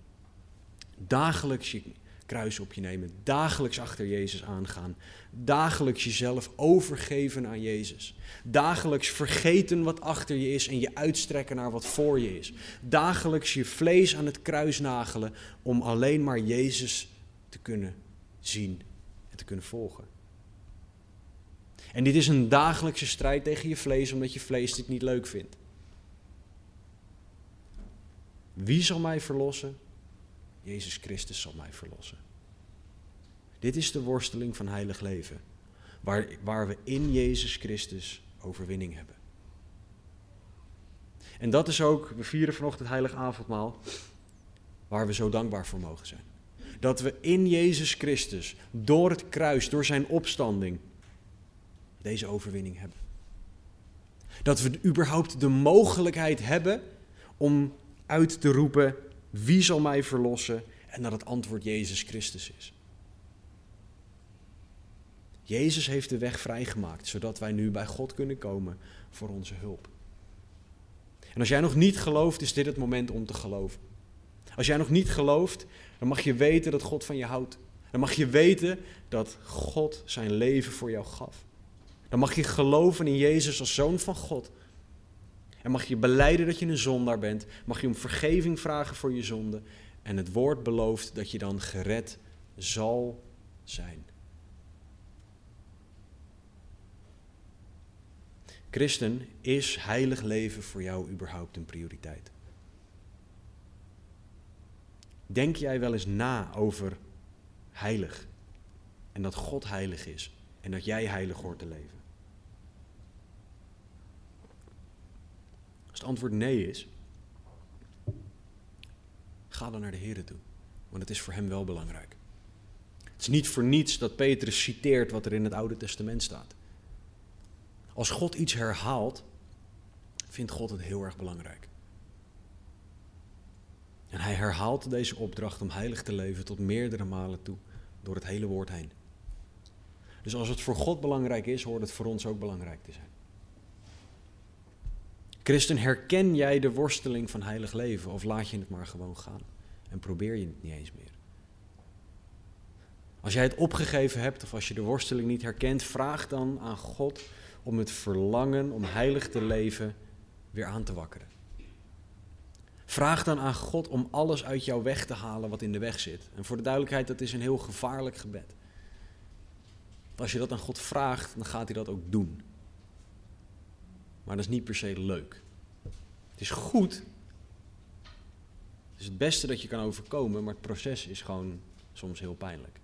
Dagelijks je kruis op je nemen. Dagelijks achter Jezus aangaan. Dagelijks jezelf overgeven aan Jezus. Dagelijks vergeten wat achter je is en je uitstrekken naar wat voor je is. Dagelijks je vlees aan het kruis nagelen om alleen maar Jezus te kunnen zien en te kunnen volgen. En dit is een dagelijkse strijd tegen je vlees, omdat je vlees dit niet leuk vindt. Wie zal mij verlossen? Jezus Christus zal mij verlossen. Dit is de worsteling van heilig leven, waar, waar we in Jezus Christus overwinning hebben. En dat is ook, we vieren vanochtend heilig avondmaal, waar we zo dankbaar voor mogen zijn. Dat we in Jezus Christus, door het kruis, door zijn opstanding, deze overwinning hebben. Dat we überhaupt de mogelijkheid hebben om uit te roepen: wie zal mij verlossen? En dat het antwoord Jezus Christus is. Jezus heeft de weg vrijgemaakt, zodat wij nu bij God kunnen komen voor onze hulp. En als jij nog niet gelooft, is dit het moment om te geloven. Als jij nog niet gelooft, dan mag je weten dat God van je houdt. Dan mag je weten dat God zijn leven voor jou gaf. Dan mag je geloven in Jezus als zoon van God. En mag je beleiden dat je een zondaar bent. Mag je om vergeving vragen voor je zonde. En het woord belooft dat je dan gered zal zijn. Christen, is heilig leven voor jou überhaupt een prioriteit? Denk jij wel eens na over heilig en dat God heilig is en dat jij heilig hoort te leven? Antwoord nee is, ga dan naar de Heer toe, want het is voor hem wel belangrijk. Het is niet voor niets dat Petrus citeert wat er in het Oude Testament staat. Als God iets herhaalt, vindt God het heel erg belangrijk. En hij herhaalt deze opdracht om heilig te leven tot meerdere malen toe, door het hele woord heen. Dus als het voor God belangrijk is, hoort het voor ons ook belangrijk te zijn. Christen, herken jij de worsteling van heilig leven of laat je het maar gewoon gaan en probeer je het niet eens meer? Als jij het opgegeven hebt of als je de worsteling niet herkent, vraag dan aan God om het verlangen om heilig te leven weer aan te wakkeren. Vraag dan aan God om alles uit jou weg te halen wat in de weg zit. En voor de duidelijkheid, dat is een heel gevaarlijk gebed. Als je dat aan God vraagt, dan gaat hij dat ook doen. Maar dat is niet per se leuk. Het is goed. Het is het beste dat je kan overkomen, maar het proces is gewoon soms heel pijnlijk.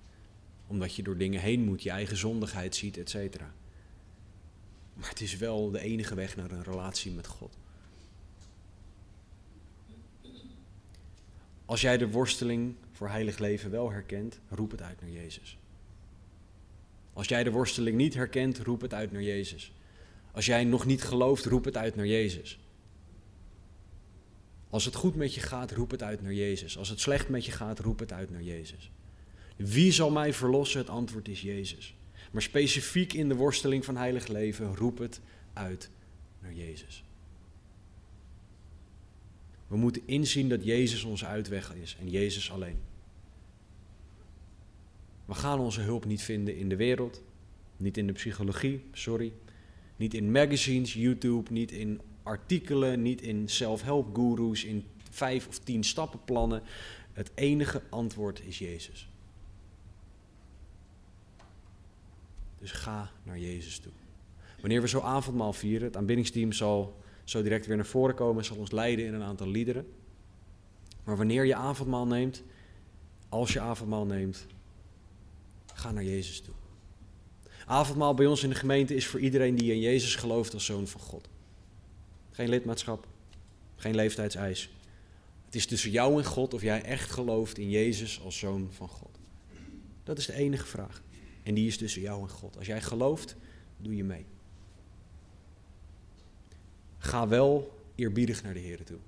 Omdat je door dingen heen moet, je eigen zondigheid ziet, et cetera. Maar het is wel de enige weg naar een relatie met God. Als jij de worsteling voor heilig leven wel herkent, roep het uit naar Jezus. Als jij de worsteling niet herkent, roep het uit naar Jezus. Als jij nog niet gelooft, roep het uit naar Jezus. Als het goed met je gaat, roep het uit naar Jezus. Als het slecht met je gaat, roep het uit naar Jezus. Wie zal mij verlossen? Het antwoord is Jezus. Maar specifiek in de worsteling van heilig leven, roep het uit naar Jezus. We moeten inzien dat Jezus onze uitweg is en Jezus alleen. We gaan onze hulp niet vinden in de wereld, niet in de psychologie, sorry, niet in magazines, YouTube, niet in artikelen, niet in self-help in vijf of tien stappenplannen. Het enige antwoord is Jezus. Dus ga naar Jezus toe. Wanneer we zo avondmaal vieren, het aanbiddingsteam zal zo direct weer naar voren komen, zal ons leiden in een aantal liederen. Maar wanneer je avondmaal neemt, als je avondmaal neemt, ga naar Jezus toe. Avondmaal bij ons in de gemeente is voor iedereen die in Jezus gelooft als zoon van God. Geen lidmaatschap, geen leeftijdseis. Het is tussen jou en God of jij echt gelooft in Jezus als zoon van God. Dat is de enige vraag. En die is tussen jou en God. Als jij gelooft, doe je mee. Ga wel eerbiedig naar de Heer toe.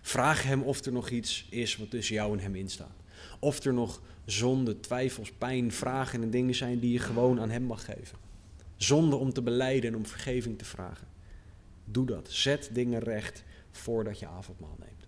Vraag Hem of er nog iets is wat tussen jou en Hem instaat. Of er nog zonde, twijfels, pijn, vragen en dingen zijn die je gewoon aan Hem mag geven. Zonde om te beleiden en om vergeving te vragen. Doe dat. Zet dingen recht voordat je avondmaal neemt.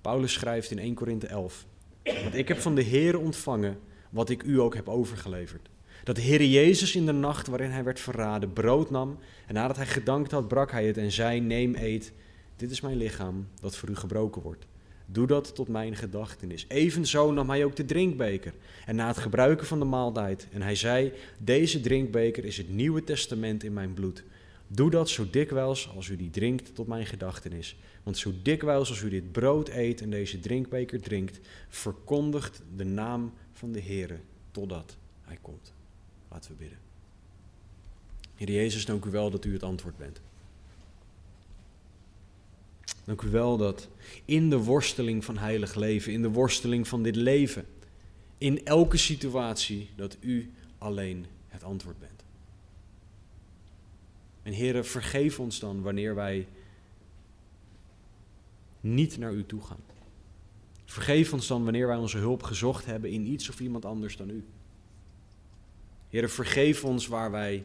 Paulus schrijft in 1 Korinthe 11. Want ik heb van de Heer ontvangen wat ik u ook heb overgeleverd. Dat de Heer Jezus in de nacht waarin hij werd verraden brood nam en nadat hij gedankt had brak hij het en zei neem eet, dit is mijn lichaam dat voor u gebroken wordt. Doe dat tot mijn gedachtenis. Evenzo nam hij ook de drinkbeker en na het gebruiken van de maaltijd en hij zei deze drinkbeker is het nieuwe testament in mijn bloed. Doe dat zo dikwijls als u die drinkt tot mijn gedachtenis. Want zo dikwijls als u dit brood eet en deze drinkbeker drinkt, verkondigt de naam van de Heer totdat hij komt. Laten we bidden. Heer Jezus, dank u wel dat u het antwoord bent. Dank u wel dat in de worsteling van heilig leven, in de worsteling van dit leven, in elke situatie, dat u alleen het antwoord bent. En Heer, vergeef ons dan wanneer wij niet naar u toe gaan. Vergeef ons dan wanneer wij onze hulp gezocht hebben in iets of iemand anders dan u. Heer, vergeef ons waar wij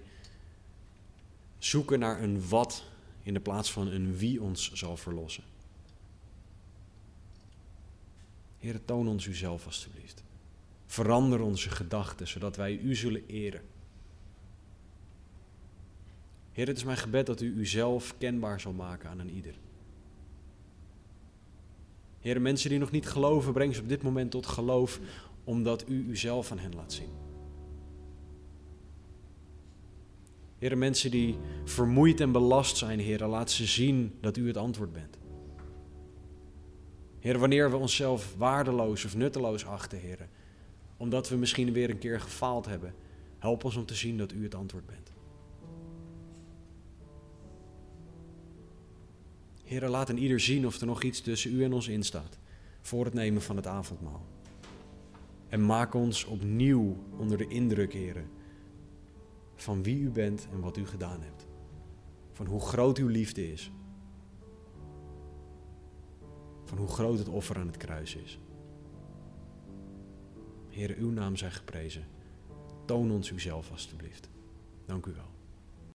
zoeken naar een wat in de plaats van een wie ons zal verlossen. Heer, toon ons uzelf alstublieft. Verander onze gedachten, zodat wij u zullen eren. Heer, het is mijn gebed dat u uzelf kenbaar zal maken aan een ieder. Heer, mensen die nog niet geloven, breng ze op dit moment tot geloof, omdat u uzelf aan hen laat zien. Heer, mensen die vermoeid en belast zijn, Heer, laat ze zien dat u het antwoord bent. Heer, wanneer we onszelf waardeloos of nutteloos achten, Heer, omdat we misschien weer een keer gefaald hebben, help ons om te zien dat u het antwoord bent. Heer, laat een ieder zien of er nog iets tussen u en ons in staat voor het nemen van het avondmaal. En maak ons opnieuw onder de indruk, Heer, van wie u bent en wat u gedaan hebt. Van hoe groot uw liefde is. Van hoe groot het offer aan het kruis is. Heer, uw naam zij geprezen. Toon ons uzelf alstublieft. Dank u wel.